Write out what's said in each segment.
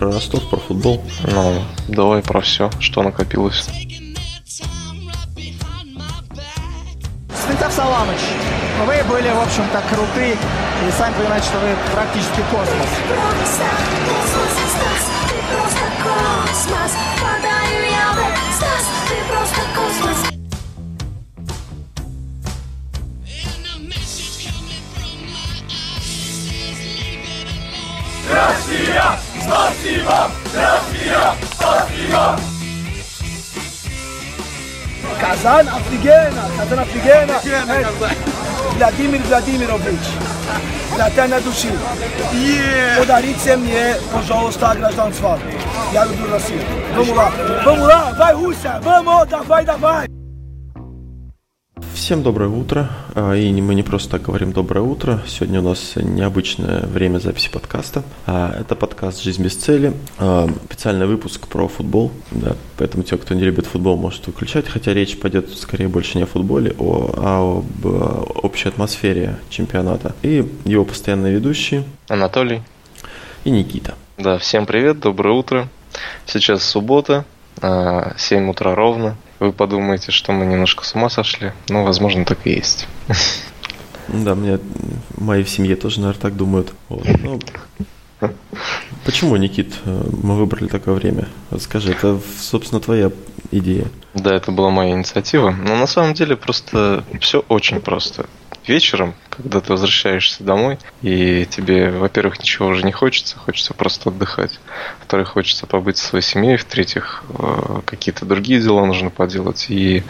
про Ростов, про футбол. Ну, давай про все, что накопилось. Святов Саламыч, вы были, в общем-то, круты, и сами понимаете, что вы практически космос. Казан офигенно, Казан офигенно. Э, Владимир Владимирович, для тайна души. Подарите мне, пожалуйста, гражданство. Я люблю Россию. Vamos lá, vamos lá, vai Rússia, vamos, давай, давай. Всем доброе утро. А, И мы не просто так говорим доброе утро. Сегодня у нас необычное время записи подкаста. А, Это подкаст «Жизнь без цели». А, Специальный выпуск про футбол. Да, поэтому те, кто не любит футбол, может выключать. Хотя речь пойдет скорее больше не о футболе, а об общей атмосфере чемпионата. И его постоянные ведущие Анатолий. и Никита. Да, всем привет, доброе утро. Сейчас суббота, а, 7 утра ровно. Вы подумаете, что мы немножко с ума сошли. Ну, возможно, так и есть. Да, мне мои в семье тоже, наверное, так думают. Вот. Ну, почему, Никит, э, мы выбрали такое время? Скажи, это, собственно, твоя идея. Да, это была моя инициатива. Но на самом деле просто все очень просто. Вечером, когда ты возвращаешься домой, и тебе, во-первых, ничего уже не хочется, хочется просто отдыхать. Во-вторых, хочется побыть со своей семьей. В-третьих, э, какие-то другие дела нужно поделать. И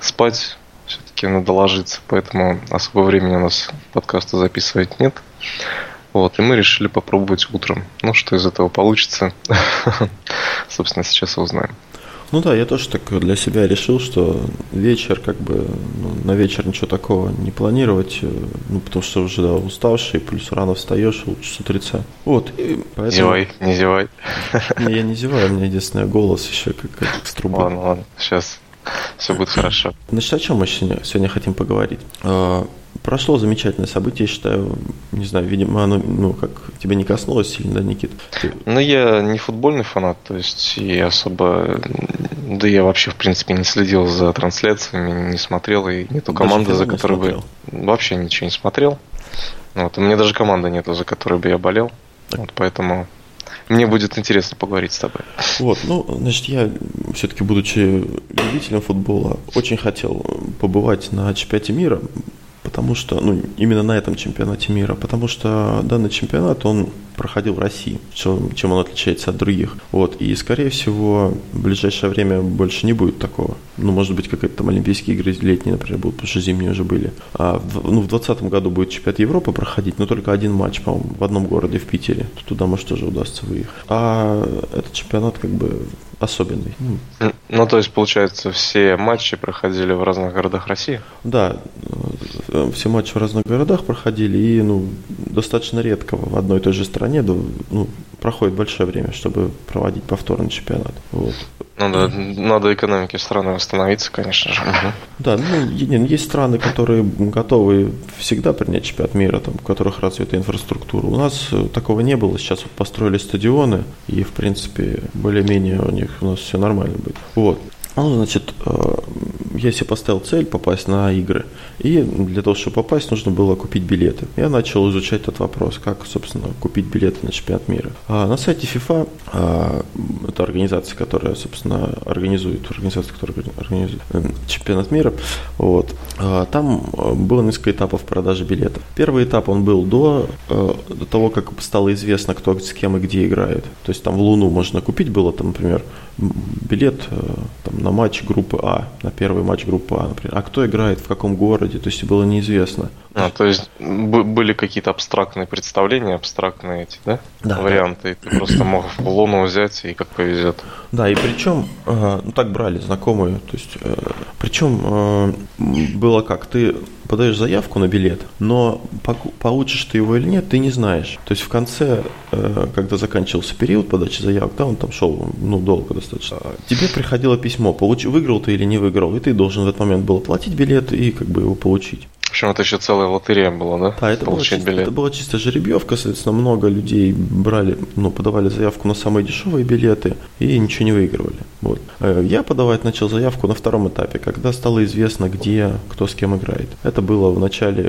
спать все-таки надо ложиться. Поэтому особо времени у нас подкаста записывать нет. Вот, и мы решили попробовать утром. Ну, что из этого получится, собственно, сейчас узнаем. Ну да, я тоже так для себя решил, что вечер, как бы, ну, на вечер ничего такого не планировать, э, ну, потому что уже, да, уставший, плюс рано встаешь, лучше с утреца. Вот, и поэтому... Зевай, не зевай. Не, я не зеваю, у меня единственное голос еще как, как с трубы. Ладно, ладно, сейчас все будет хорошо. Значит, о чем мы сегодня, сегодня хотим поговорить? Прошло замечательное событие, я считаю, не знаю, видимо, оно, ну, как тебя не коснулось сильно, да, Никит? Ты- Ну, я не футбольный фанат, то есть и особо... Да я вообще, в принципе, не следил за трансляциями, не смотрел, и нету команды, за которой бы... Вообще ничего не смотрел. Вот, и мне даже команды нету, за которой бы я болел. Вот, поэтому мне будет интересно поговорить с тобой. Вот, ну, значит, я, все-таки, будучи любителем футбола, очень хотел побывать на чемпионате мира, потому что, ну, именно на этом чемпионате мира, потому что данный чемпионат, он проходил в России, чем, чем он отличается от других. Вот, и, скорее всего, в ближайшее время больше не будет такого. Ну, может быть, какие-то там Олимпийские игры летние, например, будут, потому что зимние уже были. А в, ну, в 2020 году будет чемпионат Европы проходить, но только один матч, по-моему, в одном городе, в Питере. Туда, может, тоже удастся выехать. А этот чемпионат как бы особенный. Ну, Ну, то есть, получается, все матчи проходили в разных городах России? Да, э, все матчи в разных городах проходили, и ну, достаточно редко в одной и той же стране да, ну, проходит большое время, чтобы проводить повторный чемпионат. Вот. Ну да, надо экономике страны восстановиться, конечно же. Да, ну, не, есть страны, которые готовы всегда принять чемпионат мира, там, у которых развита инфраструктура. У нас э, такого не было. Сейчас вот построили стадионы, и, в принципе, более-менее у них у нас все нормально будет. Вот. Ну, значит, э, я себе поставил цель попасть на игры. И для того, чтобы попасть, нужно было купить билеты. Я начал изучать этот вопрос, как, собственно, купить билеты на чемпионат мира. А на сайте FIFA, а, это организация, которая, собственно, организует, организация, которая организует э, чемпионат мира, вот, а, там э, было несколько этапов продажи билетов. Первый этап, он был до, до того, как стало известно, кто с кем и где играет. То есть там в Луну можно купить было, там, например, билет там, на матч группы А, на первый матч группы А, например. А кто играет, в каком городе, то есть было неизвестно. А, то есть б- были какие-то абстрактные представления, абстрактные эти, да? Да, Варианты. И ты просто мог в луну взять и как повезет. Да, и причем, ну так брали знакомые, то есть, э, причем э, было как, ты подаешь заявку на билет, но получишь ты его или нет, ты не знаешь. То есть в конце, э, когда заканчивался период подачи заявок, да, он там шел, ну, долго достаточно, тебе приходило письмо, получи, выиграл ты или не выиграл, и ты должен в этот момент был оплатить билет и как бы его получить. Общем, это еще целая лотерея была, да? Да, это Получить чисто, билет. это была чисто жеребьевка, соответственно, много людей брали, ну, подавали заявку на самые дешевые билеты и ничего не выигрывали. Вот. Э, Я подавать начал заявку на втором этапе, когда стало известно, где кто с кем играет. Это было в начале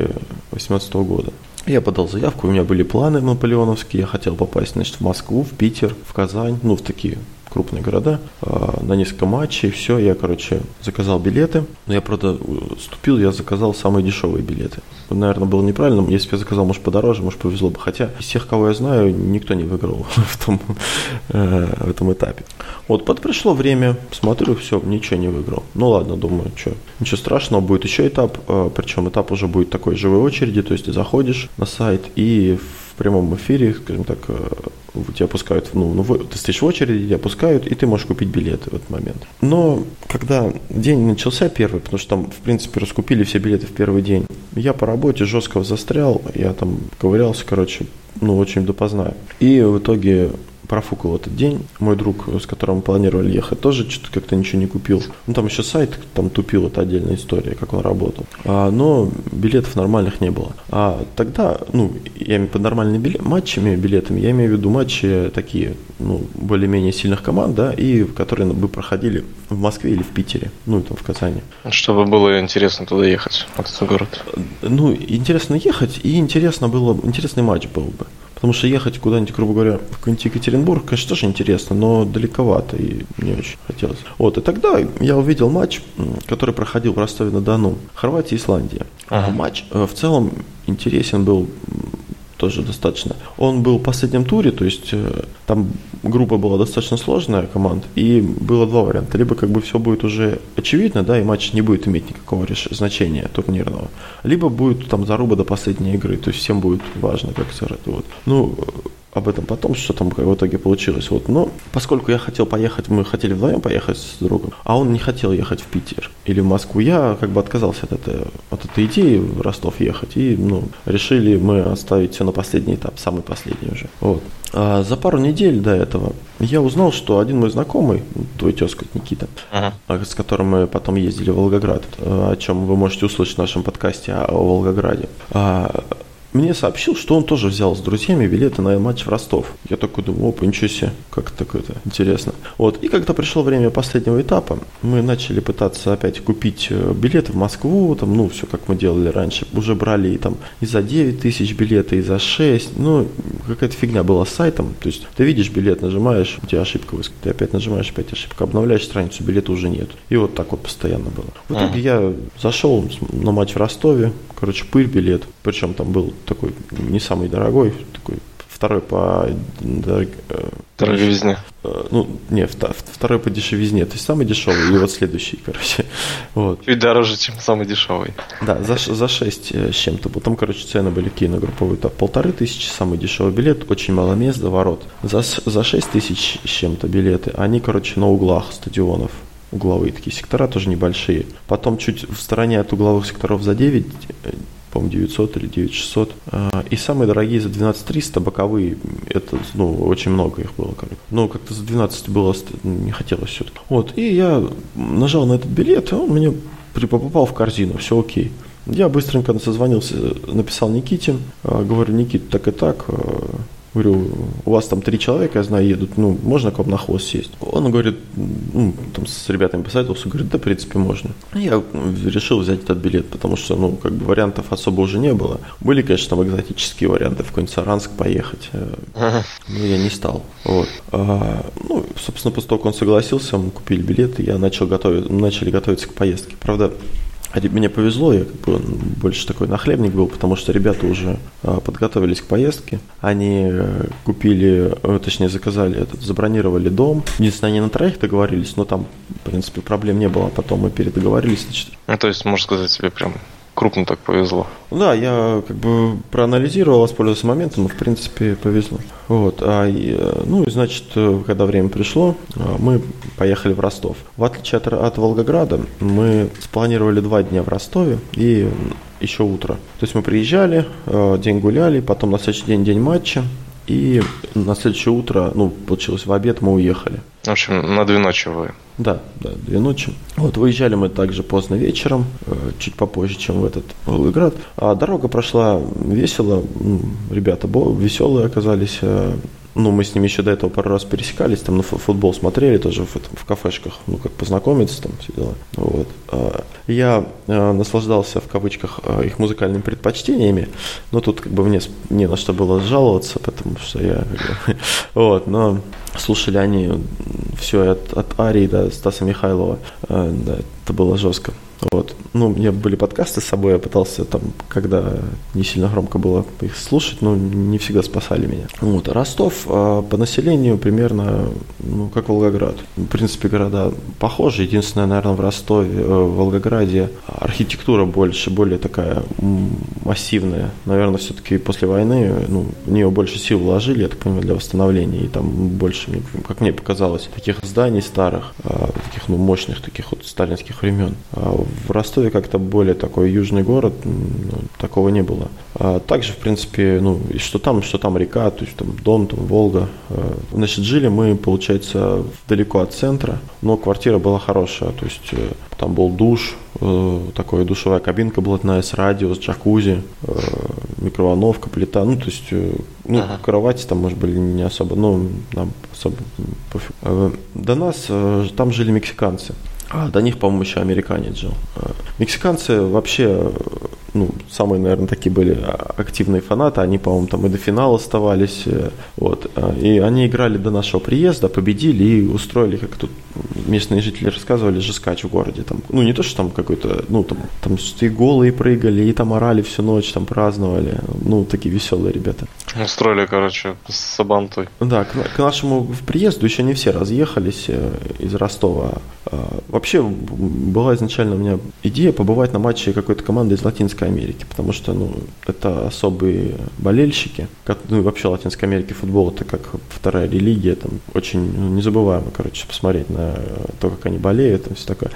2018 года. Я подал заявку, у меня были планы наполеоновские, я хотел попасть, значит, в Москву, в Питер, в Казань, ну, в такие крупные города, а, на несколько матчей, все, я, короче, заказал билеты, но я, правда, вступил, я заказал самые дешевые билеты. Наверное, было неправильно, если бы я заказал, может, подороже, может, повезло бы, хотя из всех, кого я знаю, никто не выиграл в том, э, в этом этапе. Вот, под пришло время, смотрю, все, ничего не выиграл. Ну ладно, думаю, что, ничего страшного, будет еще этап, э, причем этап уже будет такой живой очереди, то есть ты заходишь на сайт и в прямом эфире, скажем так, э, тебя пускают, ну, ну, ты стоишь в очереди, тебя пускают, и ты можешь купить билеты в этот момент. Но когда день начался первый, потому что там, в принципе, раскупили все билеты в первый день, я по работе жестко застрял, я там ковырялся, короче, ну, очень допоздна. И в итоге профукал этот день. Мой друг, с которым мы планировали ехать, тоже что-то как-то ничего не купил. Ну, там еще сайт там тупил, это отдельная история, как он работал. А, но билетов нормальных не было. А тогда, ну, я имею под нормальными биле- матчами, билетами, я имею в виду матчи такие, ну, более-менее сильных команд, да, и которые бы проходили в Москве или в Питере, ну, и там в Казани. Чтобы было интересно туда ехать, в этот город. Ну, интересно ехать, и интересно было, интересный матч был бы. Потому что ехать куда-нибудь, грубо говоря, в какой-нибудь Екатеринбург, конечно, тоже интересно, но далековато, и не очень хотелось. Вот, и тогда я увидел матч, который проходил в Ростове-на-Дону. Хорватия, Исландия. Ага. Матч э, в целом интересен был тоже достаточно. Он был в последнем туре, то есть э, там группа была достаточно сложная команд, и было два варианта. Либо как бы все будет уже очевидно, да, и матч не будет иметь никакого значения турнирного, либо будет там заруба до последней игры, то есть всем будет важно, как сыграть. Вот. Ну, об этом потом, что там в итоге получилось. Вот. Но поскольку я хотел поехать, мы хотели вдвоем поехать с другом, а он не хотел ехать в Питер или в Москву, я как бы отказался от, этой от этой идеи в Ростов ехать. И ну, решили мы оставить все на последний этап, самый последний уже. Вот. А за пару недель до этого я узнал, что один мой знакомый, твой тезка Никита, Ага. а, с которым мы потом ездили в Волгоград, э, о чем вы можете услышать в нашем подкасте о о Волгограде, а, мне сообщил, что он тоже взял с друзьями билеты на матч в Ростов. Я такой думаю, опа, ничего себе, как это интересно. Вот, и когда пришло время последнего этапа, мы начали пытаться опять купить э, билеты в Москву, там, ну, все как мы делали раньше. Уже брали и там и за 9 тысяч билеты, и за 6, ну, какая-то фигня была с сайтом. То есть ты видишь билет, нажимаешь, у тебя ошибка выскакивает, ты опять нажимаешь, опять ошибка, обновляешь страницу, билета уже нет. И вот так вот постоянно было. В итоге я зашел на матч в Ростове, короче, пыль билет, причем там был такой не самый дорогой, такой второй по э, Дороговизне. э, ну, не, второй по дешевизне, то есть самый дешевый, и вот следующий, короче, вот. Чуть дороже, чем самый дешевый. Да, за, за 6 с чем-то. Там, короче, цены были групповой этап. Полторы тысячи, самый дешевый билет, очень мало мест до ворот. За, за 6 тысяч с чем-то билеты, они, короче, на углах стадионов. Угловые такие сектора, тоже небольшие. Потом чуть в стороне от угловых секторов за 9, э, по-моему, 900 или 9600. А, И самые дорогие за 12300, боковые, это, ну, очень много их было, короче. Ну, как-то за 12 было, не хотелось все-таки. Вот, и я нажал на этот билет, и он мне попал в корзину, все окей. Я быстренько созвонился, написал Никите, а, говорю, Никит, так и так, а, Говорю, у вас там три человека, я знаю, едут, ну, можно к вам на хвост сесть? Он говорит, ну, там с ребятами посоветовался, говорит, да, в принципе, можно. Я м, решил взять этот билет, потому что, ну, как бы вариантов особо уже не было. Были, конечно, там экзотические варианты, в какой-нибудь Саранск поехать, э, но я не стал. Вот. А, ну, собственно, после того, как он согласился, мы купили билеты, я начал готовить, начали готовиться к поездке. Правда, мне повезло, я как бы больше такой нахлебник был, потому что ребята уже а, подготовились к поездке. Они э, купили, э, точнее заказали, этот, забронировали дом. Единственное, они на троих договорились, но там, в принципе, проблем не было. Потом мы передоговорились, значит, Ну, то есть, можно сказать, тебе прям крупно так повезло. да, я как бы проанализировал, воспользовался моментом, в принципе, повезло. Вот, а, э, ну и значит, э, когда время пришло, э, мы поехали в Ростов. В отличие от, от Волгограда, мы спланировали два дня в Ростове и еще утро. То есть мы приезжали, день гуляли, потом на следующий день день матча, и на следующее утро, ну, получилось в обед, мы уехали. В общем, на две ночи вы. Да, да, две ночи. Вот, выезжали мы также поздно вечером, э, чуть попозже, чем в этот Волгоград. А дорога прошла весело, ребята веселые оказались, э, ну, мы с ними еще до этого пару раз пересекались, там на футбол смотрели тоже в, в кафешках, ну, как познакомиться, там все дела. Вот. А, я а, наслаждался, в кавычках, их музыкальными предпочтениями, но тут как бы мне не на что было жаловаться, потому что я, вот, но слушали они все от, от Арии до Стаса Михайлова, да, это было жестко. Вот. Ну, у меня были подкасты с собой, я пытался там, когда не сильно громко было их слушать, но не всегда спасали меня. Вот. Ростов а, по населению примерно, ну, как Волгоград. В принципе, города похожи. Единственное, наверное, в Ростове, э, в Волгограде архитектура больше, более такая массивная. Наверное, все-таки после войны, ну, в нее больше сил вложили, я так понимаю, для восстановления. И там больше, как мне показалось, таких зданий старых, а, таких, ну, мощных, таких вот сталинских времен. А в Ростове как-то более такой южный город, ну, такого не было. А также, в принципе, ну, и что там, что там река, то есть там Дон, там Волга. Значит, жили мы, получается, далеко от центра, но квартира была хорошая, то есть э, там был душ, э, такая душевая кабинка блатная с радио, с джакузи, э, микроволновка, плита, ну, то есть, ну, ага. кровати там, может, были не особо, но нам особо пофиг. До нас там жили мексиканцы. А до них, по-моему, еще американец жил. А, мексиканцы вообще, ну, самые, наверное, такие были активные фанаты. Они, по-моему, там и до финала оставались. Э, вот. А, и они играли до нашего приезда, победили и устроили, как тут местные жители рассказывали, жескач в городе. Там, ну, не то, что там какой-то, ну, там, там и голые прыгали, и там орали всю ночь, там праздновали. Ну, такие веселые ребята. Устроили, короче, с Сабантой. Да, к, к нашему приезду еще не все разъехались э, из Ростова. А, вообще была изначально у меня идея побывать на матче какой-то команды из Латинской Америки, потому что ну, это особые болельщики. Как, ну и вообще Латинской Америки футбол это как вторая религия, там очень ну, незабываемо, короче, посмотреть на то, как они болеют, и все такое.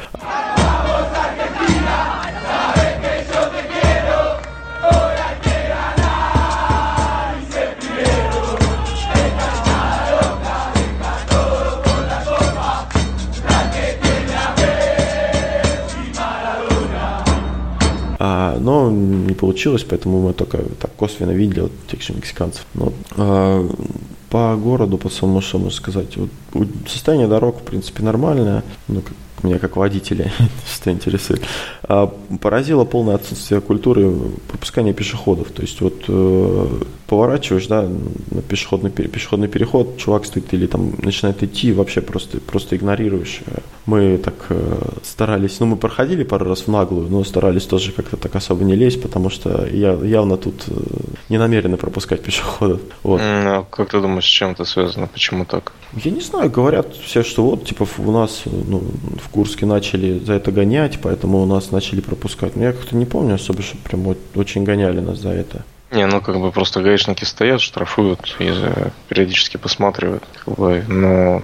А, но не получилось, поэтому мы только так косвенно видели вот тех же мексиканцев. Но, а, по городу, по самому, что можно сказать, вот, состояние дорог, в принципе, нормальное, ну, как меня как водителя что интересует, а, поразило полное отсутствие культуры пропускания пешеходов. То есть вот э, поворачиваешь, да, на пешеходный, пешеходный переход, чувак стоит или там начинает идти, вообще просто, просто игнорируешь. Мы так э, старались, ну мы проходили пару раз в наглую, но старались тоже как-то так особо не лезть, потому что я явно тут э, не намерены пропускать пешеходов. Вот. А как ты думаешь, с чем это связано? Почему так? Я не знаю, говорят все, что вот, типа, у нас ну, в Курске начали за это гонять, поэтому у нас начали пропускать. Но я как-то не помню особо, что прям очень гоняли нас за это. Не, ну как бы просто гаишники стоят, штрафуют и периодически посматривают. Как бы, но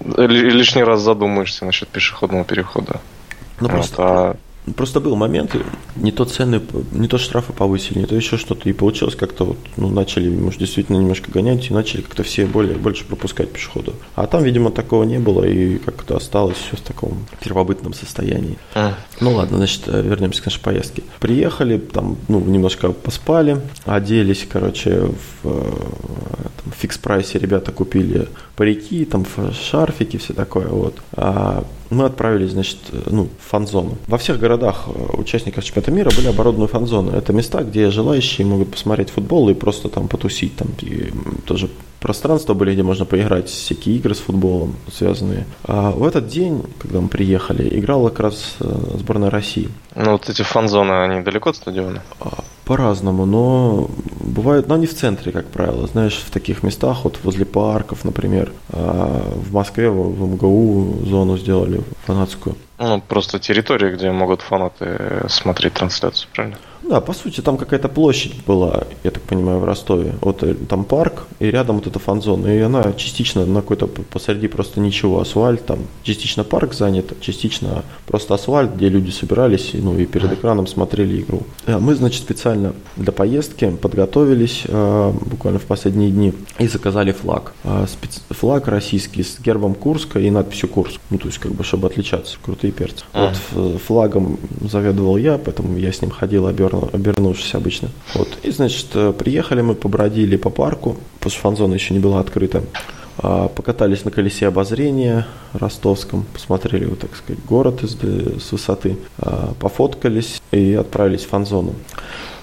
лишний раз задумаешься насчет пешеходного перехода. Ну, вот, просто... а Просто был момент, не то цены, не то штрафы повысили, не то еще что-то, и получилось как-то вот, ну, начали, может, действительно немножко гонять, и начали как-то все более, больше пропускать пешеходов. А там, видимо, такого не было, и как-то осталось все в таком первобытном состоянии. А. Ну ладно, значит, вернемся к нашей поездке. Приехали, там, ну, немножко поспали, оделись, короче, в, э, там, фикс-прайсе ребята купили парики, там, шарфики, все такое, вот. А мы отправились, значит, ну, в фан-зону. Во всех городах э, участников чемпионата мира были оборудованы фан-зоны. Это места, где желающие могут посмотреть футбол и просто там потусить. Там и тоже пространства были, где можно поиграть всякие игры с футболом связанные. А в этот день, когда мы приехали, играла как раз э, сборная России. Ну вот эти фан-зоны, они далеко от стадиона? По-разному, но бывают, но они в центре, как правило, знаешь, в таких местах, вот возле парков, например, а в Москве, в МГУ зону сделали фанатскую. Ну, просто территория, где могут фанаты смотреть трансляцию, правильно? Да, по сути, там какая-то площадь была, я так понимаю, в Ростове. Вот э, там парк, и рядом вот эта фан-зона. И она частично на какой-то посреди просто ничего, асфальт, там частично парк занят, частично просто асфальт, где люди собирались, ну и перед экраном смотрели игру. Мы, значит, специально для поездки подготовились э, буквально в последние дни и заказали флаг. Э, специ... Флаг российский с гербом Курска и надписью Курск. Ну, то есть, как бы, чтобы отличаться, крутые перцы. Вот флагом заведовал я, поэтому я с ним ходил, оберну- обернувшись обычно. Вот. И, значит, э, приехали мы, побродили по парку, потому что фан-зона еще не была открыта. А, Покатались на колесе обозрения ростовском, посмотрели, вот, так сказать, город из, с высоты, А, пофоткались и отправились в фан-зону.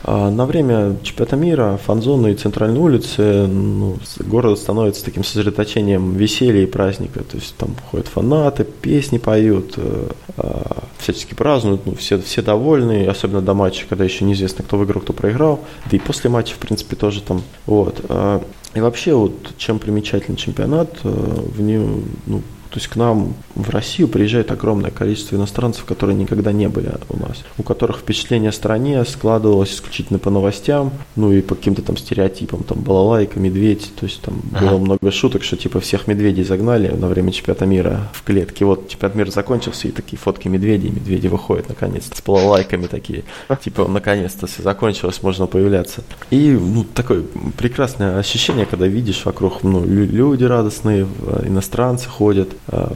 А, На время чемпионата мира фан-зоны и центральные улицы ну, город становится таким сосредоточением веселья и праздника. То есть там ходят фанаты, песни поют, э, а, всячески празднуют, ну, все, все довольны, особенно до матча, когда еще неизвестно, кто выиграл, кто проиграл. Да и после матча, в принципе, тоже там. Вот. А, И вообще, вот чем примечателен чемпионат, э, в нем, ну, то есть к нам в Россию приезжает огромное количество иностранцев, которые никогда не были у нас, у которых впечатление о стране складывалось исключительно по новостям, ну и по каким-то там стереотипам, там балалайка, медведь, то есть там было много шуток, что типа всех медведей загнали на время чемпионата мира в клетке, вот чемпионат мира закончился, и такие фотки медведей, медведи выходят наконец-то с балалайками такие, типа наконец-то все закончилось, можно появляться. И ну такое прекрасное ощущение, когда видишь вокруг ну, лю- люди радостные, иностранцы ходят,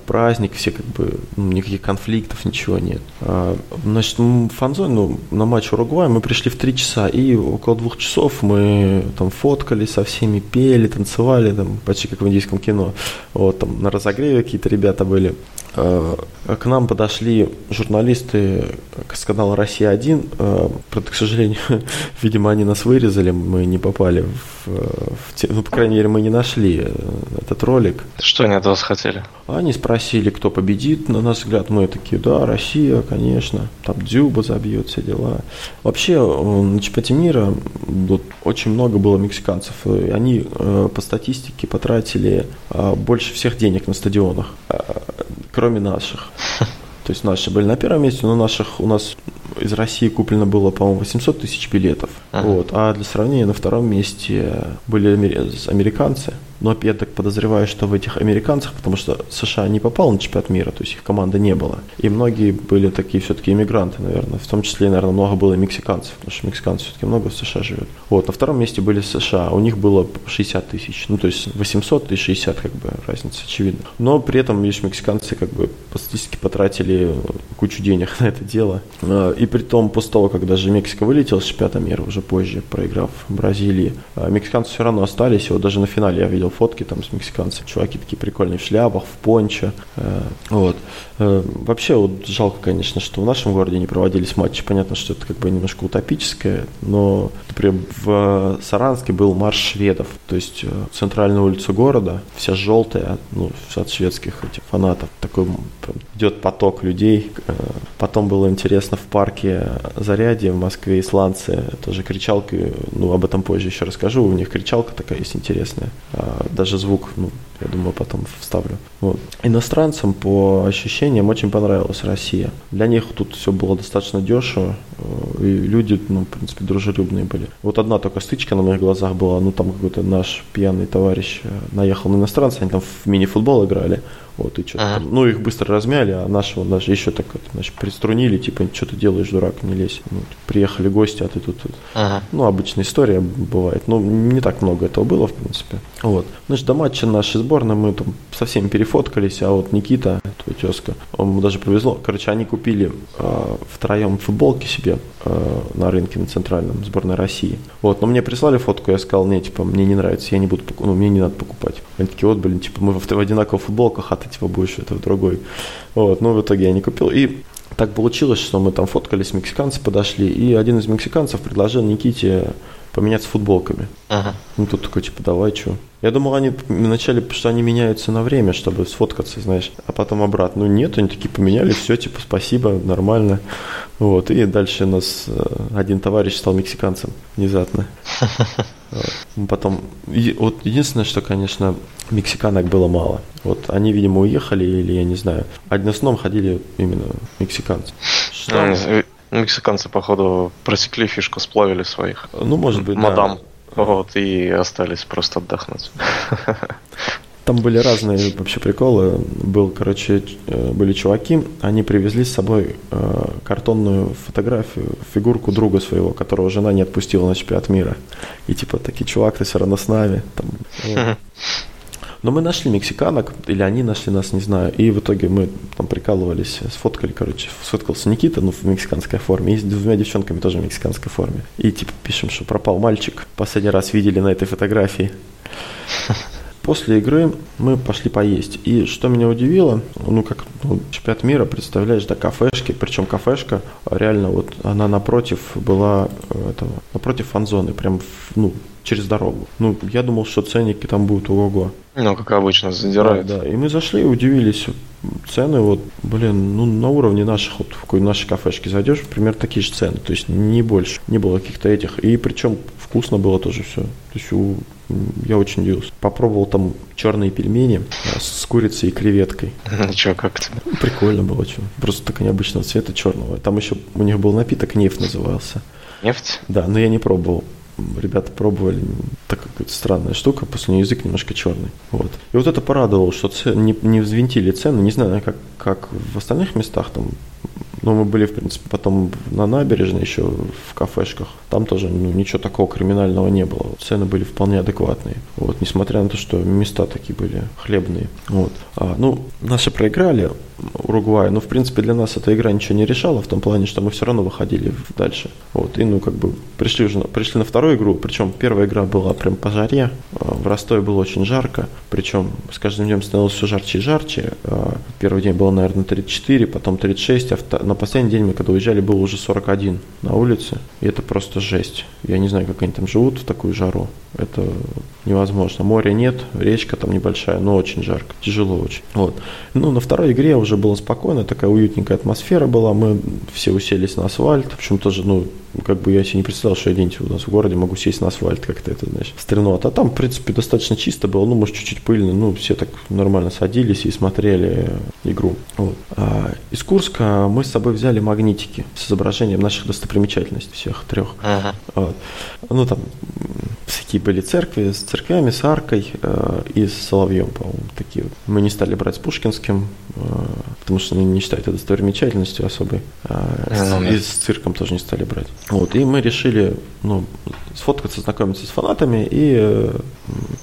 праздник, все как бы, ну, никаких конфликтов, ничего нет. А, Значит, фан-зоне, ну, на матч Уругвая мы пришли в три часа, и около двух часов мы там фоткали со всеми, пели, танцевали, там, почти как в индийском кино. Вот, там на разогреве какие-то ребята были. А, К нам подошли журналисты с канала «Россия-1». А, Правда, к сожалению, видимо, они нас вырезали, мы не попали в, в те- ну, по крайней мере, мы не нашли э, этот ролик. Что они от вас хотели? Они спросили, кто победит, на наш взгляд, мы такие, да, Россия, конечно, там Дзюба забьет, все дела. Вообще, э, на чемпионате мира вот, очень много было мексиканцев, и они э, по статистике потратили э, больше всех денег на стадионах, э, кроме наших. То есть наши были на первом месте, но наших у нас из России куплено было, по-моему, 800 тысяч билетов. Ага. Вот. А для сравнения, на втором месте были амери- американцы. Но я так подозреваю, что в этих американцах, потому что США не попал на чемпионат мира, то есть их команды не было. И многие были такие все-таки иммигранты, наверное. В том числе, наверное, много было мексиканцев, потому что мексиканцев все-таки много в США живет. Вот, на втором месте были США, у них было 60 тысяч. Ну, то есть 800 и 60, как бы, разница очевидна. Но при этом, видишь, мексиканцы, как бы, по статистике потратили кучу денег на это дело. А, И при том, после того, как даже Мексика вылетела с чемпионата мира, уже позже, проиграв Бразилии, а, мексиканцы все равно остались. И вот даже на финале я видел фотки там с мексиканцами. Чуваки такие прикольные в шляпах, в пончо. Э, Вот. Э, Вообще, вот жалко, конечно, что в нашем городе не проводились матчи. Понятно, что это как бы немножко утопическое, но, например, в Саранске был марш шведов. То есть э, центральная улица города, вся желтая, ну, от шведских этих фанатов. Такой прям идет поток людей. Потом было интересно в парке Зарядье в Москве, исландцы, тоже кричалки, ну, об этом позже еще расскажу, у них кричалка такая есть интересная, А, даже звук, ну, я думаю, потом вставлю. Вот. Иностранцам по ощущениям очень понравилась Россия. Для них тут все было достаточно дешево, э, и люди, ну, в принципе, дружелюбные были. Вот одна только стычка на моих глазах была, ну, там какой-то наш пьяный товарищ э, наехал на иностранца, они там в мини-футбол играли, вот, и что-то Ага. там, ну, их быстро размяли, а нашего даже еще так, значит, приструнили, типа, что ты делаешь, дурак, не лезь. Ну, приехали гости, а ты тут, тут. Ага. Ну, обычная история бывает. Ну, не так много этого было, в принципе. Вот. Значит, до матча нашей сборной мы там со всеми перефоткались, а вот Никита, твой тезка, ему даже повезло. Короче, они купили э, втроем футболки себе э, на рынке на центральном сборной России. Вот, но мне прислали фотку, я сказал, не, типа, мне не нравится, я не буду, ну, мне не надо покупать. Они такие, вот, блин, типа, мы в, в одинаковых футболках, а ты, типа, будешь это в другой. Вот, ну, в итоге я не купил. И так получилось, что мы там фоткались, мексиканцы подошли, и один из мексиканцев предложил Никите поменяться футболками. Ага. Ну, тут такой, типа, давай, что? Я думал, они вначале, что они меняются на время, чтобы сфоткаться, знаешь, а потом обратно. Ну, нет, они такие поменяли, все, типа, спасибо, нормально. Вот, и дальше у нас э, один товарищ стал мексиканцем внезапно. Потом, вот единственное, что, конечно, мексиканок было мало. Вот они, видимо, уехали, или я не знаю. В основном ходили именно мексиканцы. Что? Мексиканцы, походу, просекли фишку, сплавили своих. Ну, может быть, да. Мадам. Вот, и остались просто отдохнуть. Там были разные вообще приколы. Был, короче, э, были чуваки, они привезли с собой э, картонную фотографию, фигурку друга своего, которого жена не отпустила на чемпионат мира. И типа, такие, чувак, ты все равно с нами. Там, вот. Но мы нашли мексиканок, или они нашли нас, не знаю. И в итоге мы там прикалывались, сфоткали, короче, сфоткался Никита, ну, в мексиканской форме, и с двумя девчонками тоже в мексиканской форме. И типа пишем, что пропал мальчик. Последний раз видели на этой фотографии. После игры мы пошли поесть. И что меня удивило, ну как ну, чемпионат мира, представляешь, да, кафешки, причем кафешка реально вот она напротив была э, этого, напротив фан-зоны, прям ну, через дорогу. Ну, я думал, что ценники там будут ого-го. Ну, как обычно, задирают. Да, да. И мы зашли и удивились. Цены вот, блин, ну на уровне наших, вот в какой нашей кафешке зайдешь, примерно такие же цены, то есть не больше, не было каких-то этих. И причем вкусно было тоже все. То есть у, я очень удивился. Попробовал там черные пельмени а, с курицей и креветкой. Ничего, как тебе? Ну, прикольно было, что. Просто так необычного цвета черного. Там еще у них был напиток нефть назывался. Нефть? Да, но я не пробовал. Ребята пробовали, так какая-то странная штука, после нее язык немножко черный. Вот. И вот это порадовало, что це- не, не взвинтили цены, не знаю, как, как в остальных местах там. Но мы были, в принципе, потом на набережной еще в кафешках. Там тоже ну, ничего такого криминального не было. Цены были вполне адекватные. Вот, несмотря на то, что места такие были хлебные. Вот. А, ну, наши проиграли Уругвай, но в принципе для нас эта игра ничего не решала в том плане, что мы все равно выходили дальше. Вот, и ну как бы пришли уже, на- пришли на вторую игру, причем первая игра была прям по жаре, а, в Ростове было очень жарко, причем с каждым днем становилось все жарче и жарче. Первый день было, наверное, 34, потом 36, а на последний день мы когда уезжали было уже 41 на улице, и это просто жесть. Я не знаю, как они там живут в такую жару. Это невозможно. Моря нет, речка там небольшая, но очень жарко, тяжело очень. Вот. Ну, на второй игре уже было спокойно, такая уютненькая атмосфера была, мы все уселись на асфальт, причем тоже, ну, как бы я себе не представлял, что я где-нибудь у нас в городе могу сесть на асфальт, как-то это, знаешь, стрельнот. А там, в принципе, достаточно чисто было, ну, может, чуть-чуть пыльно, ну, все так нормально садились и смотрели э, игру. Вот. А из Курска мы с собой взяли магнитики с изображением наших достопримечательностей, всех трех. Ага. Вот. Ну, там всякие были церкви с церквями, с аркой э, и с соловьем, по-моему, такие вот. Мы не стали брать с Пушкинским, э, потому что не считают это достопримечательностью особой. А с- Ну, и с цирком тоже не стали брать. Вот. И мы решили, ну, сфоткаться, знакомиться с фанатами и, э,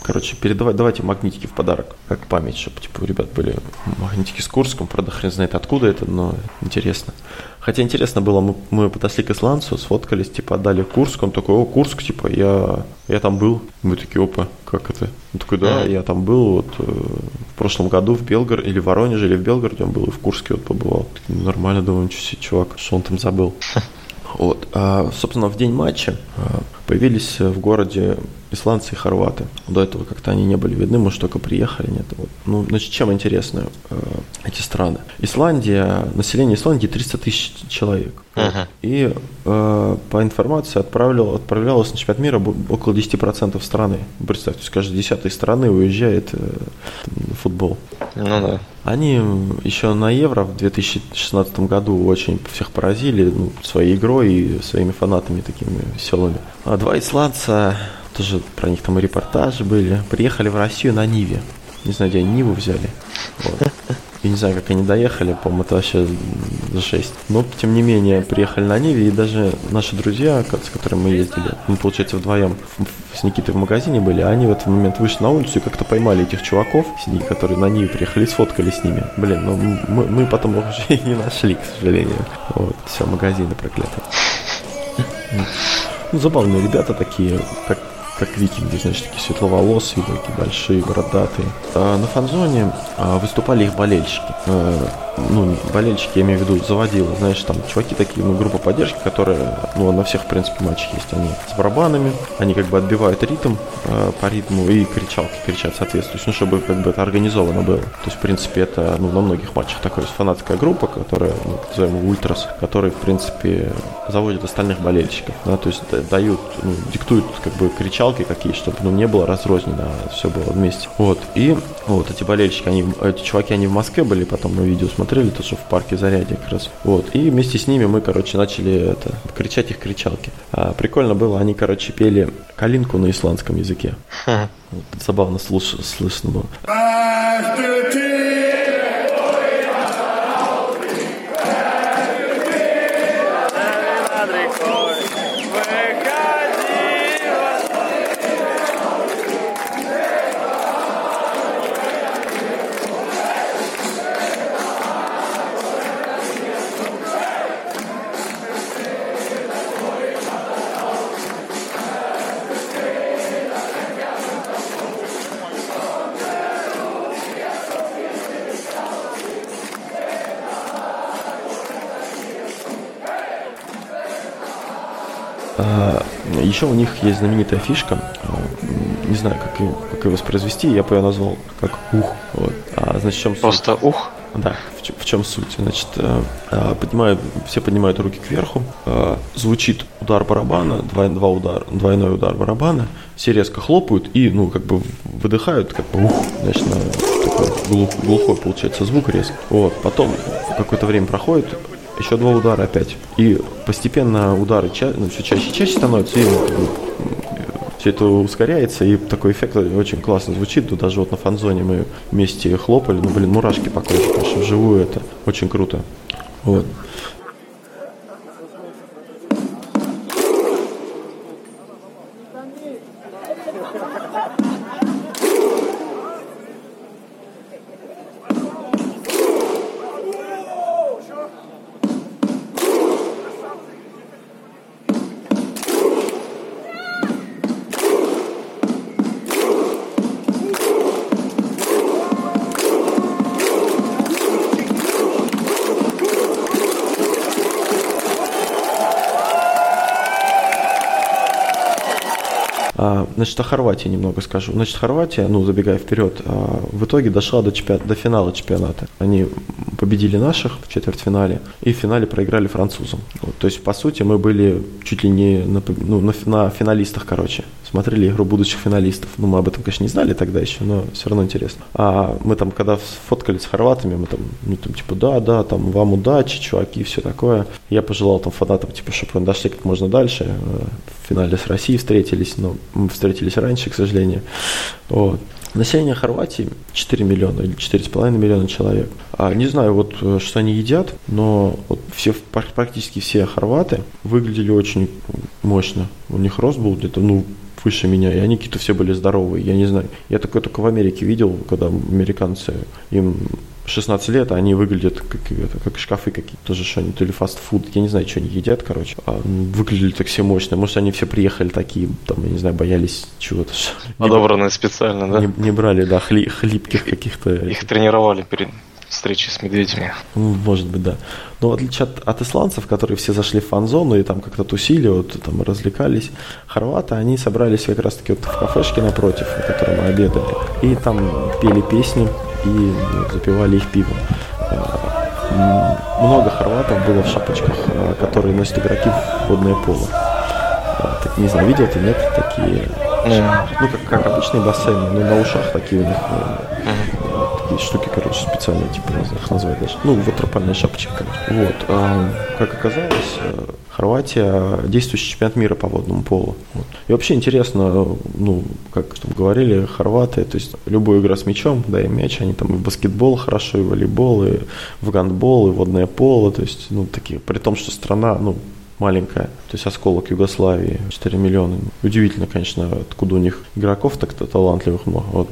короче, передавать, давайте магнитики в подарок, как память, чтобы, типа, у ребят были магнитики с Курском, правда, хрен знает откуда это, но интересно. Хотя интересно было, мы, мы подошли к исландцу, сфоткались, типа, отдали Курск, он такой, о, Курск, типа, я, я там был. Мы такие, опа, как это? Он такой, да, я там был вот э, в прошлом году в Белгороде, или в Воронеже, или в Белгороде он был, и в Курске вот побывал. Такие, «Ну, Нормально, думаю, ничего себе, чувак, что он там забыл. Вот. А, собственно, в день матча а, появились в городе исландцы и хорваты. До этого как-то они не были видны, может, только приехали, нет. Вот. Ну, значит, чем интересны э, эти страны? Исландия, население Исландии 300 тысяч человек. Ага. И э, по информации отправлял, отправлялось на чемпионат мира около 10% страны. Представьте, то есть каждая десятой страны уезжает э, футбол. Ну да. Они еще на Евро в 2016 году очень всех поразили ну, своей игрой и своими фанатами такими веселыми. А два исландца, тоже про них там и репортажи были, приехали в Россию на Ниве. Не знаю, где они Ниву взяли. Вот. Я не знаю, как они доехали, по-моему, это вообще жесть. Но, тем не менее, приехали на Ниве, и даже наши друзья, с которыми мы ездили, мы, получается, вдвоем с Никитой в магазине были, а они в этот момент вышли на улицу и как-то поймали этих чуваков, которые на Ниве приехали, и сфоткались с ними. Блин, ну мы, мы потом их уже и не нашли, к сожалению. Вот, все, магазины проклятые. Ну, забавные ребята такие, как, как викинги, значит, такие светловолосые, такие большие, бородатые. А на фанзоне а, выступали их болельщики. Э, ну, болельщики, я имею в виду, заводила, знаешь, там чуваки такие, ну, группа поддержки, которая, ну, на всех, в принципе, матчах есть. Они с барабанами, они как бы отбивают ритм э, по ритму и кричалки кричат соответствующе, ну, чтобы как бы это организовано было. То есть, в принципе, это, ну, на многих матчах такая фанатская группа, которая, ну, называемый ультрас, которые, в принципе, заводят остальных болельщиков, да, то есть да- дают, ну, диктуют как бы кричалки кричалки какие, чтобы ну, не было разрознено, а все было вместе. Вот, и вот эти болельщики, они, эти чуваки, они в Москве были, потом мы видео смотрели, то, что в парке Зарядье как раз. Вот, и вместе с ними мы, короче, начали это, кричать их кричалки. А, прикольно было, они, короче, пели калинку на исландском языке. Вот, забавно слуш, слышно было. Еще у них есть знаменитая фишка, а, не знаю, как ее, как ее воспроизвести, я бы ее назвал как ух. Вот. А, значит, в чем суть? Просто ух. Да, в чем, в чем суть? Значит, э, э, поднимают, все поднимают руки кверху, э, звучит удар барабана, два, два удара, двойной удар барабана, все резко хлопают и, ну, как бы выдыхают, как бы, ух, значит, на такой глух, глухой получается звук резко. Вот, потом какое-то время проходит, еще два удара опять. И постепенно удары ча- ну, все чаще и чаще становятся, и ну, как бы, все это ускоряется, и такой эффект очень классно звучит. Ну, даже вот на фанзоне мы вместе хлопали, ну, блин, мурашки по потому что вживую это очень круто. Вот. А, Значит, о Хорватии немного скажу. Значит, Хорватия, ну, забегая вперед, а, в итоге дошла до, чемпион- до финала чемпионата. Они победили наших в четвертьфинале и в финале проиграли французам. Вот, то есть, по сути, мы были чуть ли не на, ну, на, на финалистах, короче. Смотрели игру будущих финалистов. Ну, мы об этом, конечно, не знали тогда еще, но все равно интересно. А мы там, когда сфоткались с хорватами, мы там, ну, там, типа, да, да, там, вам удачи, чуваки, все такое. Я пожелал там фанатам, типа, чтобы они дошли как можно дальше. Э, В финале с Россией встретились, но мы встретились раньше, к сожалению. Вот. Население Хорватии 4 миллиона или 4,5 миллиона человек. А, не знаю, вот э, что они едят, но вот все, пр- практически все хорваты выглядели очень мощно. У них рост был где-то, ну, выше меня, и они какие-то все были здоровые, я не знаю. Я такое только в Америке видел, когда американцы, им 16 лет, а они выглядят как, это, как шкафы какие-то, тоже что они, то ли фастфуд, я не знаю, что они едят, короче. А, выглядели так все мощные, может они все приехали такие, там, я не знаю, боялись чего-то. Подобранные специально, да? Не, не брали, да, хли- хлипких каких-то. Их тренировали перед встречей с медведями. Ну, Может быть, да. Но в отличие от, от исландцев, которые все зашли в фан-зону и там как-то тусили, вот там развлекались, хорваты, они собрались как раз-таки вот в кафешке напротив, в которой мы обедали, и там пели песни и ну, запивали их пивом. М, Много хорватов было в шапочках, а, которые носят игроки в водное поло. Так, не знаю, видел ты, нет? Такие, ну, как, как обычные бассейны, но на ушах такие у них э, такие штуки, короче, специальные, типа, не их назвать даже. Ну, ватропальная шапочка, короче. Вот. а, как оказалось, э, Хорватия действующий чемпионат мира по водному полу. Вот. И вообще интересно, ну, как там говорили, хорваты, то есть любую игру с мячом, да, и мяч, они там и в баскетбол хорошо, и в волейбол, и в гандбол, и водное поло, то есть, ну, такие, при том, что страна, ну, маленькая, то есть осколок Югославии, 4 миллиона. Удивительно, конечно, откуда у них игроков так-то талантливых много. Вот.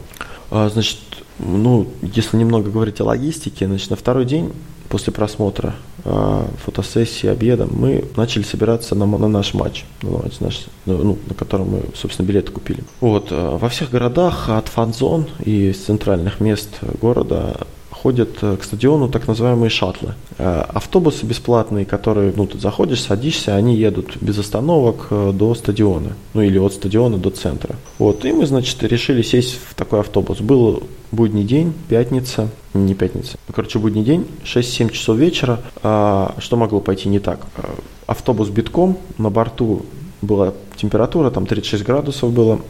А, значит, ну, если немного говорить о логистике, значит, на второй день после просмотра а, фотосессии, обеда, мы начали собираться на, на наш матч, на, наш, ну, на котором мы, собственно, билеты купили. Вот, а, во всех городах от фан-зон и с центральных мест города ходят э, к стадиону так называемые шаттлы. Э, Автобусы бесплатные, которые, ну, ты заходишь, садишься, они едут без остановок э, до стадиона, ну, или от стадиона до центра. Вот, и мы, значит, решили сесть в такой автобус. Был будний день, пятница, не пятница, ну, короче, будний день, 6-7 часов вечера. А, Что могло пойти не так? А, Автобус битком, на борту была температура, там 36 градусов было.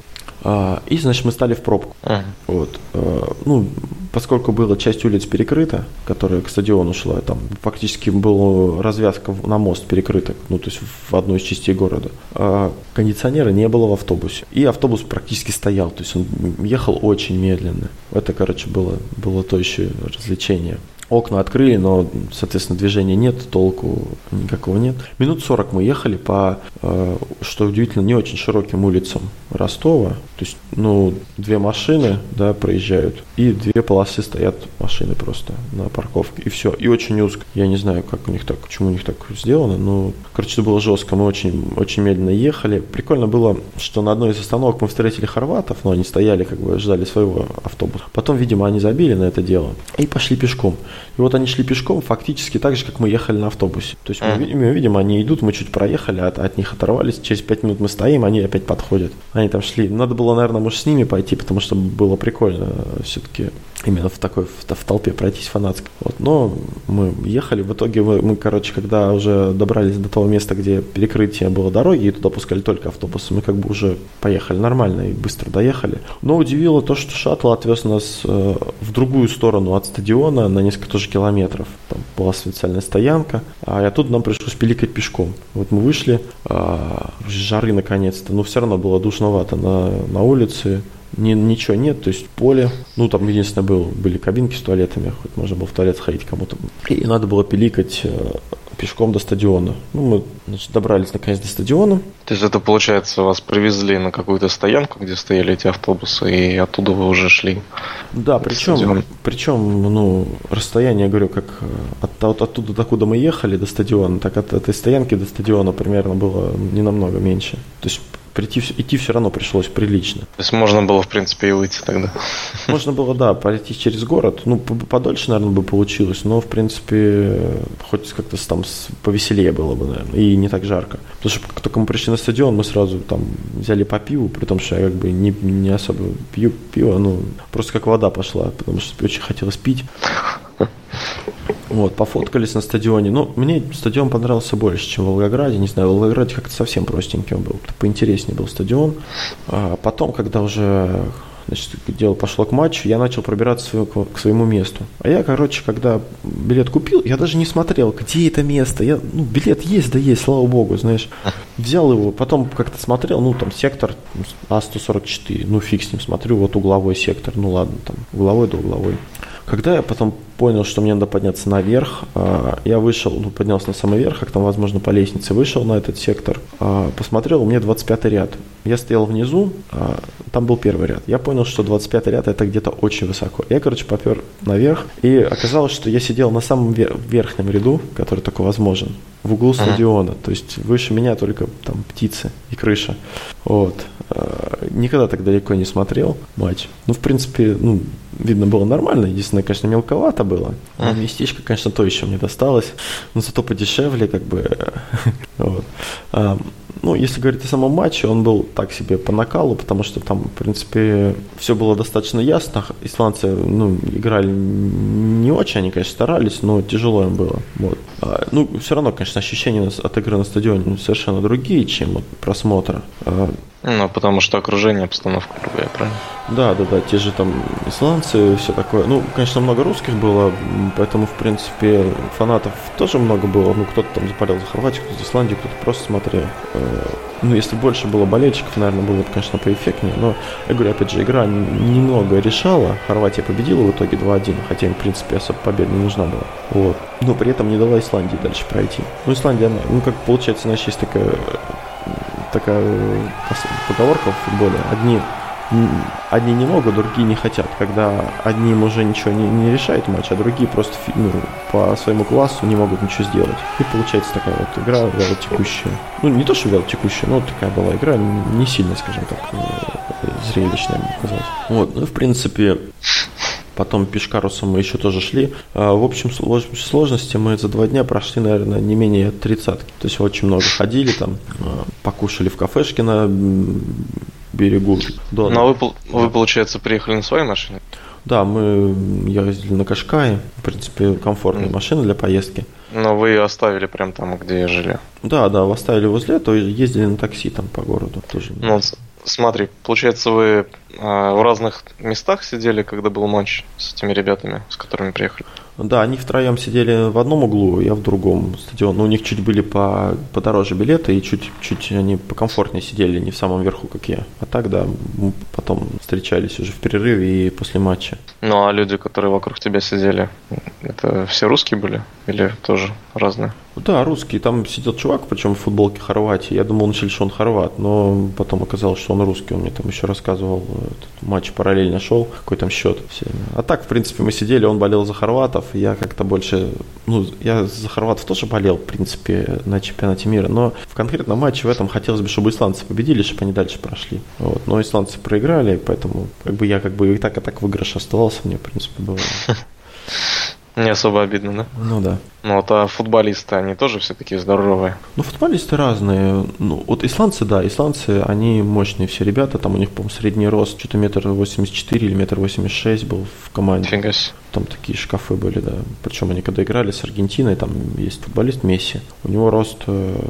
А, и, значит, мы стали в пробку. Ага. Вот. А, Ну, поскольку была часть улиц перекрыта, которая к стадиону шла, там фактически была развязка на мост перекрыта, ну, то есть в одной из частей города. А кондиционера не было в автобусе. И автобус практически стоял, то есть он ехал очень медленно. Это, короче, было, было то еще развлечение. Окна открыли, но, соответственно, движения нет, толку никакого нет. Минут 40 мы ехали по, э, что удивительно, не очень широким улицам Ростова. То есть, ну, две машины, да, проезжают, и две полосы стоят машины просто на парковке, и все. И очень узко. Я не знаю, как у них так, почему у них так сделано, но, короче, это было жестко. Мы очень, очень медленно ехали. Прикольно было, что на одной из остановок мы встретили хорватов, но они стояли, как бы, ждали своего автобуса. Потом, видимо, они забили на это дело и пошли пешком. И вот они шли пешком фактически так же, как мы ехали на автобусе. То есть мы, мы видим, они идут, мы чуть проехали, от, от них оторвались, через пять минут мы стоим, они опять подходят. Они там шли. Надо было, наверное, может, с ними пойти, потому что было прикольно все-таки именно в такой, в, в толпе пройтись фанатской. Вот, но мы ехали, в итоге мы, мы, короче, когда уже добрались до того места, где перекрытие было дороги, и туда пускали только автобусы, мы как бы уже поехали нормально и быстро доехали. Но удивило то, что шаттл отвез нас э, в другую сторону от стадиона на несколько тоже километров. Там была специальная стоянка, а и оттуда нам пришлось пиликать пешком. Вот мы вышли, с жары наконец-то, но все равно было душновато на, на улице. Ни, ничего нет, то есть поле. Ну, там единственное было, были кабинки с туалетами, хоть можно было в туалет сходить кому-то. И надо было пиликать э, пешком до стадиона. Ну, мы значит, добрались наконец до стадиона. То есть это получается вас привезли на какую-то стоянку, где стояли эти автобусы, и оттуда вы уже шли. Да, причем, стадион. причем, ну, расстояние, я говорю, как э, от, от- оттуда, докуда мы ехали до стадиона, так от этой стоянки до стадиона примерно было не намного меньше. То есть прийти, идти все равно пришлось прилично. То есть можно было, в принципе, и выйти тогда. Можно было, да, пройти через город. Ну, подольше, наверное, бы получилось, но, в принципе, хоть как-то там повеселее было бы, наверное, и не так жарко. Потому что как только мы пришли на стадион, мы сразу там взяли по пиву, при том, что я как бы не, не особо пью пиво, ну, просто как вода пошла, потому что очень хотелось пить. Вот, пофоткались на стадионе. Ну, мне стадион понравился больше, чем в Волгограде. Не знаю, в Волгограде как-то совсем простенький он был. Поинтереснее был стадион. А потом, когда уже значит, дело пошло к матчу, я начал пробираться свою- к своему месту. А я, короче, когда билет купил, я даже не смотрел, где это место. Я, ну, билет есть, да есть, слава богу, знаешь. Взял его, потом как-то смотрел, ну, там, сектор А144, ну, фиг с ним, смотрю, вот угловой сектор, ну, ладно, там, угловой да угловой. Когда я потом понял, что мне надо подняться наверх, а, я вышел, ну, поднялся на самый верх, как там, возможно, по лестнице, вышел на этот сектор, а, посмотрел, у меня 25 ряд. Я стоял внизу, а, там был первый ряд. Я понял, что 25 ряд это где-то очень высоко. Я, короче, попер наверх, и оказалось, что я сидел на самом вер- верхнем ряду, который только возможен, в углу стадиона. То есть выше меня только там птицы и крыша. Вот. Никогда так далеко не смотрел матч. Ну, в принципе, ну, видно было нормально. Единственное, конечно, мелковато было. А местечко, конечно, то еще мне досталось. Но зато подешевле, как бы. Вот. А, Ну, если говорить о самом матче, он был так себе по накалу, потому что там, в принципе, все было достаточно ясно. Исландцы, ну, играли не очень, они, конечно, старались, но тяжело им было. Вот. А, Ну, все равно, конечно, ощущения нас- от игры на стадионе совершенно другие, чем от просмотра. А, Ну, потому что окружение, обстановка другая, правильно? да, да, да, те же там исландцы, все такое. Ну, конечно, много русских было, поэтому, в принципе, фанатов тоже много было. Ну, кто-то там запалил за Хорватию, кто-то за Исландию, кто-то просто смотрел. Ну, если больше было болельщиков, наверное, было бы, конечно, поэффектнее. Но, я говорю, опять же, игра немного решала. Хорватия победила в итоге 2-1, хотя им, в принципе, особо победа не нужна была. Вот. Но при этом не дала Исландии дальше пройти. Ну, Исландия, она, ну, как получается, знаешь, есть такая такая э, поговорка в футболе. Одни, одни не могут, другие не хотят. Когда одним уже ничего не, не решает матч, а другие просто ну, по своему классу не могут ничего сделать. И получается такая вот игра текущая. Ну, не то, что текущая, но вот такая была игра, не сильно, скажем так, э, зрелищная, мне показалось. Вот, ну, в принципе, Потом пешкарусом мы еще тоже шли. А, В общем слож- сложности мы за два дня прошли, наверное, не менее тридцатки. То есть очень много ходили там, а, покушали в кафешке на берегу Дона. Но вы, пол- вы, получается, приехали на своей машине? Да, мы ездили на Кашкае. В принципе, комфортная машина для поездки. Но вы ее оставили прям там, где жили. Да, да, оставили возле этого и ездили на такси там по городу тоже. Ну, смотри, получается, вы а, в разных местах сидели, когда был матч с этими ребятами, с которыми приехали. Да, они втроем сидели в одном углу, я в другом стадион. Но у них чуть были по, подороже билеты, и чуть, чуть они покомфортнее сидели, не в самом верху, как я. А так, да, мы потом встречались уже в перерыве и после матча. Ну, а люди, которые вокруг тебя сидели, это все русские были? Или тоже разные? Да, русский. Там сидел чувак, причем в футболке Хорватии. Я думал вначале, что он хорват, но потом оказалось, что он русский. Он мне там еще рассказывал, этот матч параллельно шел, какой там счет. Все. А так, в принципе, мы сидели, он болел за хорватов, я как-то больше... Ну, я за хорватов тоже болел, в принципе, на чемпионате мира, но в конкретном матче в этом хотелось бы, чтобы исландцы победили, чтобы они дальше прошли. Вот. Но исландцы проиграли, поэтому как бы я как бы и так, и так выигрыш оставался, мне, в принципе, было... Не особо обидно, да? Ну да. Ну, вот, а футболисты, они тоже все такие здоровые. Ну, футболисты разные. Ну, вот исландцы, да, исландцы, они мощные все ребята. Там у них, по-моему, средний рост, что-то метр восемьдесят четыре или метр восемьдесят шесть был в команде. Фига себе. Там такие шкафы были, да. Причем они когда играли с Аргентиной, там есть футболист Месси. У него рост, э,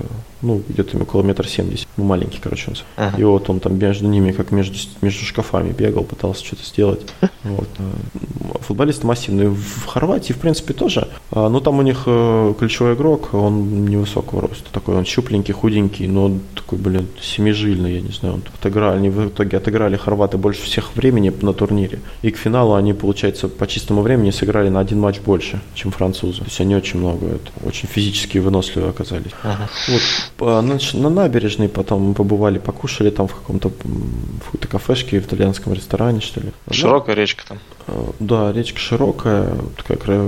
ну, где-то около метр семьдесят. Ну, маленький, короче, он. Ага. И вот он там между ними, как между, между шкафами бегал, пытался что-то сделать. Вот. э, Футболисты массивные. В Хорватии, в принципе, тоже. А, Но там у них э, ключевой игрок, он невысокого роста. Такой он щупленький, худенький, но такой, блин, семижильный, я не знаю. Он отыграли, они в итоге отыграли хорваты больше всех времени на турнире. И к финалу они, получается, по чистому времени сыграли на один матч больше, чем французы. То есть они очень много, это, очень физически выносливые оказались. Ага. Вот, по- на, на набережной потом мы побывали, покушали там в каком-то в какой-то кафешке, в итальянском ресторане, что ли. Широкая речка там. Э, Да, речка широкая, такая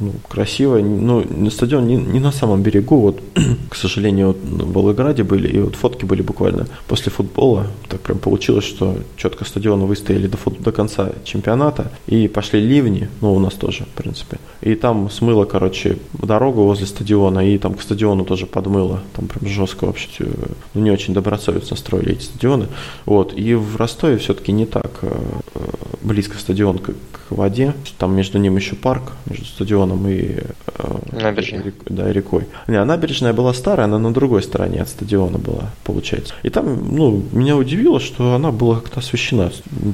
ну, красивая. На стадион не, не на самом берегу, вот, к сожалению, вот в Волгограде были, и вот фотки были буквально после футбола. Так прям получилось, что четко стадион выстояли до, до конца чемпионата, и пошли ливни, ну, у нас тоже, в принципе. И там смыло, короче, дорогу возле стадиона, и там к стадиону тоже подмыло. Там прям жестко вообще, ну, не очень добросовестно строили эти стадионы. Вот, и в Ростове все-таки не так э, э, близко стадион к воде. Там между ним еще парк, между стадионом и, э, Набережной. и рек- да, и рекой. Не, а набережная была старая, она на другой стороне от стадиона была, получается. И там, ну, меня удивило, что она была как-то освещена.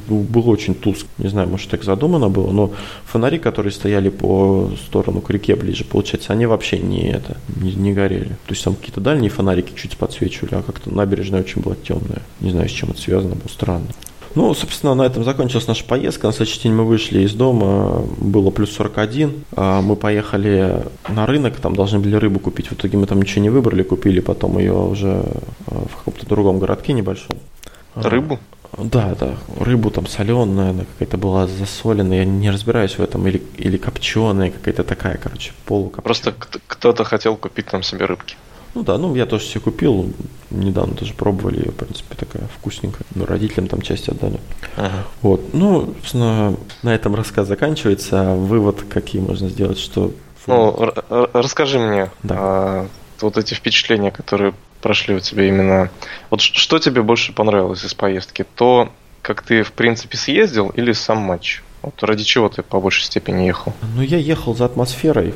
Ну, Было очень тускло. Не знаю, может, так задумано было, но фонари, которые стояли по сторону к реке ближе, получается, они вообще не это, не, не горели. То есть там какие-то дальние фонарики чуть подсвечивали, а как-то набережная очень была темная. Не знаю, с чем это связано, было странно. Ну, собственно, на этом закончилась наша поездка. На следующий день мы вышли из дома, было плюс 41. а, Мы поехали на рынок, там должны были рыбу купить. В итоге мы там ничего не выбрали, купили потом ее уже а, в каком-то другом городке небольшом. А, Рыбу? Да, да, рыбу там соленая, она какая-то была засоленная, я не разбираюсь в этом, или, или копченая, какая-то такая, короче, полукопченая. Просто кто- кто-то хотел купить там себе рыбки. Ну да, ну я тоже себе купил, недавно тоже пробовали ее, в принципе, такая вкусненькая. Но родителям там часть отдали. Ага. Вот, ну, собственно, на этом рассказ заканчивается. А Вывод какие можно сделать, что... Ну, расскажи мне Да. а, вот эти впечатления, которые прошли у тебя именно. Вот что тебе больше понравилось из поездки? То, как ты, в принципе, съездил или сам матч? Вот ради чего ты по большей степени ехал? Ну, я ехал за атмосферой,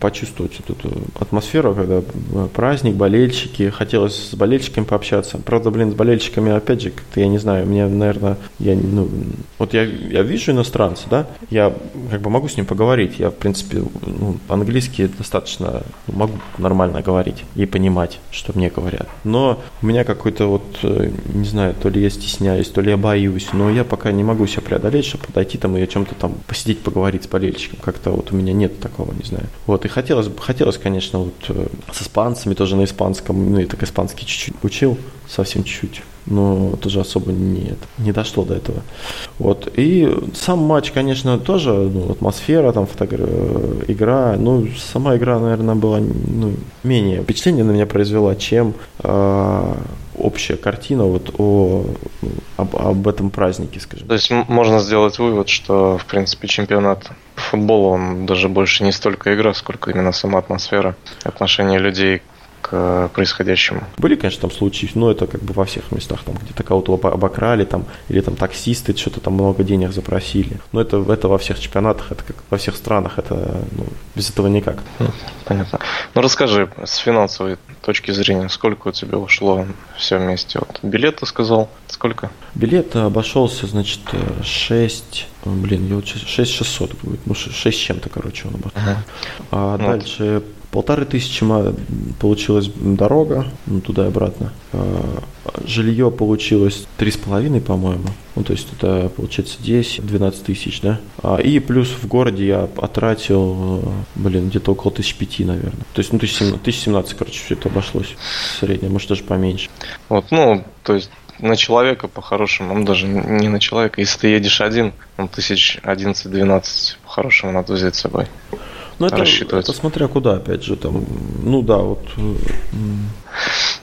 почувствовать вот эту атмосферу, когда э, праздник, болельщики, хотелось с болельщиками пообщаться. Правда, блин, с болельщиками, опять же, как-то, я не знаю, мне, наверное, я, ну, вот я, я вижу иностранца, да, я как бы могу с ним поговорить, я, в принципе, ну, по-английски достаточно могу нормально говорить и понимать, что мне говорят. Но у меня какой-то вот, э, не знаю, то ли я стесняюсь, то ли я боюсь, но я пока не могу себя преодолеть, чтобы подойти там и о чем-то там посидеть, поговорить с болельщиком. Как-то вот у меня нет такого, не знаю. Вот, и хотелось, бы- хотелось, конечно, вот э, с испанцами тоже на испанском, ну, я так испанский чуть-чуть учил, совсем чуть-чуть. Но тоже особо не, не дошло до этого. Вот. И сам матч, конечно, тоже, ну, атмосфера, там, фотогра- игра. Ну, сама игра, наверное, была ну, менее впечатление на меня произвела, чем э, общая картина вот о, об, об этом празднике, скажем. То есть можно сделать вывод, что, в принципе, чемпионат по футболу, он даже больше не столько игра, сколько именно сама атмосфера, отношение людей к к происходящему. Были, конечно, там случаи, но это как бы во всех местах, там где-то кого-то обокрали, там, или там таксисты что-то там много денег запросили. Но это, это во всех чемпионатах, это как во всех странах, это ну, без этого никак. Понятно. Ну расскажи с финансовой точки зрения, сколько у тебя ушло все вместе? Вот билет ты сказал, сколько? Билет обошелся, значит, 6, блин, я вот 6 600 будет, ну 6 с чем-то, короче, он обошелся. Ага. А вот. дальше полторы тысячи получилась дорога, ну, туда и обратно. А, жилье получилось три с половиной, по-моему. Ну, то есть это получается 10-12 тысяч, да? А, и плюс в городе я потратил, блин, где-то около тысяч пяти, наверное. То есть, ну, тысяч семнадцать, короче, все это обошлось. Среднее, может, даже поменьше. Вот, ну, то есть на человека по-хорошему, ну даже не на человека, если ты едешь один, ну тысяч одиннадцать-двенадцать по-хорошему надо взять с собой. Ну, это, это смотря куда, опять же, там, ну да, вот. Э,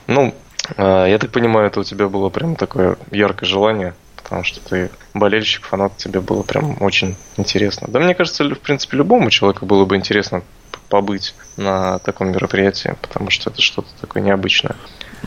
ну, а, я так понимаю, это у тебя было прям такое яркое желание, потому что ты болельщик, фанат, тебе было прям очень интересно. Да мне кажется, в принципе, любому человеку было бы интересно побыть на таком мероприятии, потому что это что-то такое необычное.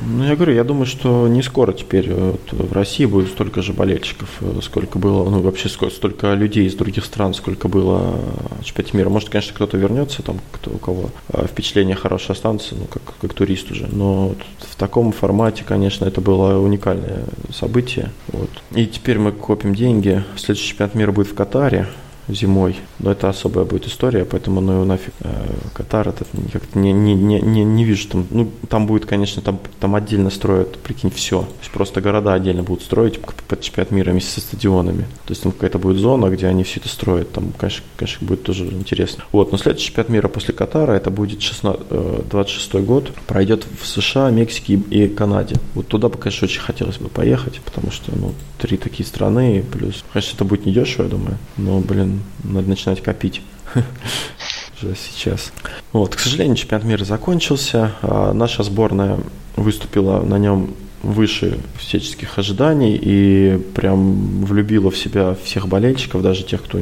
Ну, я говорю, я думаю, что не скоро теперь э, вот, в России будет столько же болельщиков, э, сколько было, ну, вообще сколько, столько людей из других стран, сколько было в чемпионате мира. Может, конечно, кто-то вернется, там, кто, у кого э, впечатления хорошие останутся, ну, как, как турист уже. Но вот в таком формате, конечно, это было уникальное событие. Вот. И теперь мы копим деньги. Следующий чемпионат мира будет в Катаре зимой. Но это особая будет история, поэтому ну нафиг. Э, Катар это как-то не, не, не, не, не вижу там. Ну, там будет, конечно, там, там отдельно строят, прикинь, все. То есть просто города отдельно будут строить под чемпионат мира вместе со стадионами. То есть там какая-то будет зона, где они все это строят. Там, конечно, конечно будет тоже интересно. Вот, но следующий чемпионат мира после Катара, это будет 16, 26 э, год, пройдет в США, Мексике и Канаде. Вот туда бы, конечно, очень хотелось бы поехать, потому что, ну, три такие страны, плюс, конечно, это будет недешево, я думаю, но, блин, надо начинать копить уже сейчас. Вот, к сожалению, чемпионат мира закончился. А наша сборная выступила на нем выше всяческих ожиданий и прям влюбила в себя всех болельщиков, даже тех, кто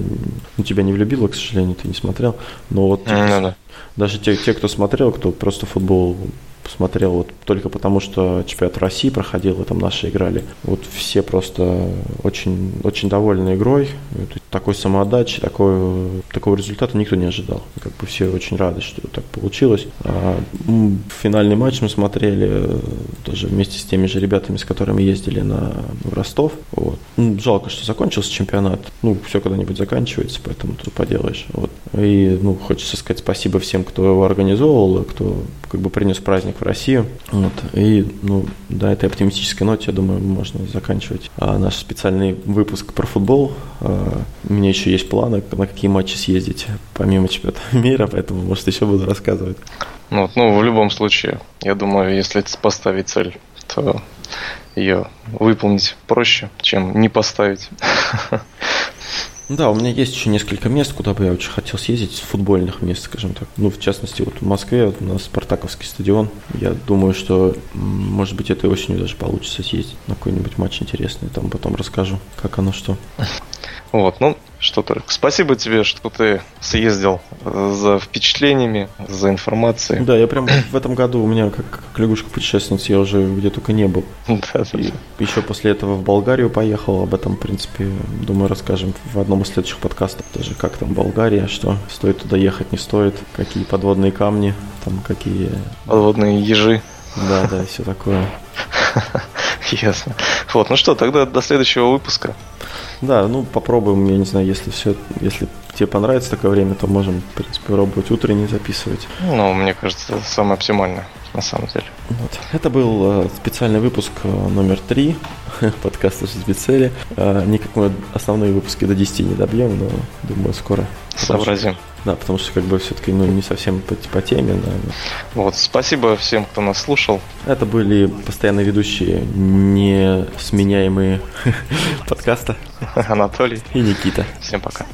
ну, тебя не влюбила, к сожалению, ты не смотрел. Но вот mm, да. даже те, те, кто смотрел, кто просто футбол посмотрел вот только потому, что чемпионат России проходил, и там наши играли. Вот все просто очень, очень довольны игрой. Такой самоотдачи, такой, такого результата никто не ожидал. Как бы все очень рады, что так получилось. А, финальный матч мы смотрели тоже вместе с теми же ребятами, с которыми ездили на в Ростов. Вот. Ну, жалко, что закончился чемпионат. Ну, все когда-нибудь заканчивается, поэтому тут поделаешь. Вот. И ну, хочется сказать спасибо всем, кто его организовывал, кто как бы принес праздник в Россию. Вот. И ну, до этой оптимистической ноте, я думаю, можно заканчивать а, наш специальный выпуск про футбол. А, у меня еще есть планы, на какие матчи съездить, помимо чемпионата мира, поэтому, может, еще буду рассказывать. Ну, ну, в любом случае, я думаю, если поставить цель, то ее выполнить проще, чем не поставить. Да, у меня есть еще несколько мест, куда бы я очень хотел съездить, футбольных мест, скажем так. Ну, в частности, вот в Москве вот у нас Спартаковский стадион. Я думаю, что, может быть, этой осенью даже получится съездить на какой-нибудь матч интересный. Там потом расскажу, как оно что. Вот, ну, что-то. Спасибо тебе, что ты съездил э, за впечатлениями, за информацией. Да, я прям в этом году у меня как, как лягушка путешественница, я уже где только не был. Да, И еще после этого в Болгарию поехал, об этом, в принципе, думаю, расскажем в одном из следующих подкастов. Даже как там Болгария, что стоит туда ехать, не стоит, какие подводные камни, там какие... Подводные ежи. Да, да, все такое. Ясно. Вот, ну что, тогда до следующего выпуска. Да, ну попробуем, я не знаю, если все, если тебе понравится такое время, то можем, в принципе, пробовать утренний записывать. Ну, мне кажется, это самое оптимальное, на самом деле. Вот. Это был э, специальный выпуск э, номер три подкаста «Жизнь без цели». Э, никак мы основные выпуски до 10 не добьем, но думаю, скоро. Сообразим. Да, потому что как бы все-таки ну, не совсем по, по теме. Да. Вот, спасибо всем, кто нас слушал. Это были постоянно ведущие несменяемые подкаста. Анатолий и Никита. Всем пока.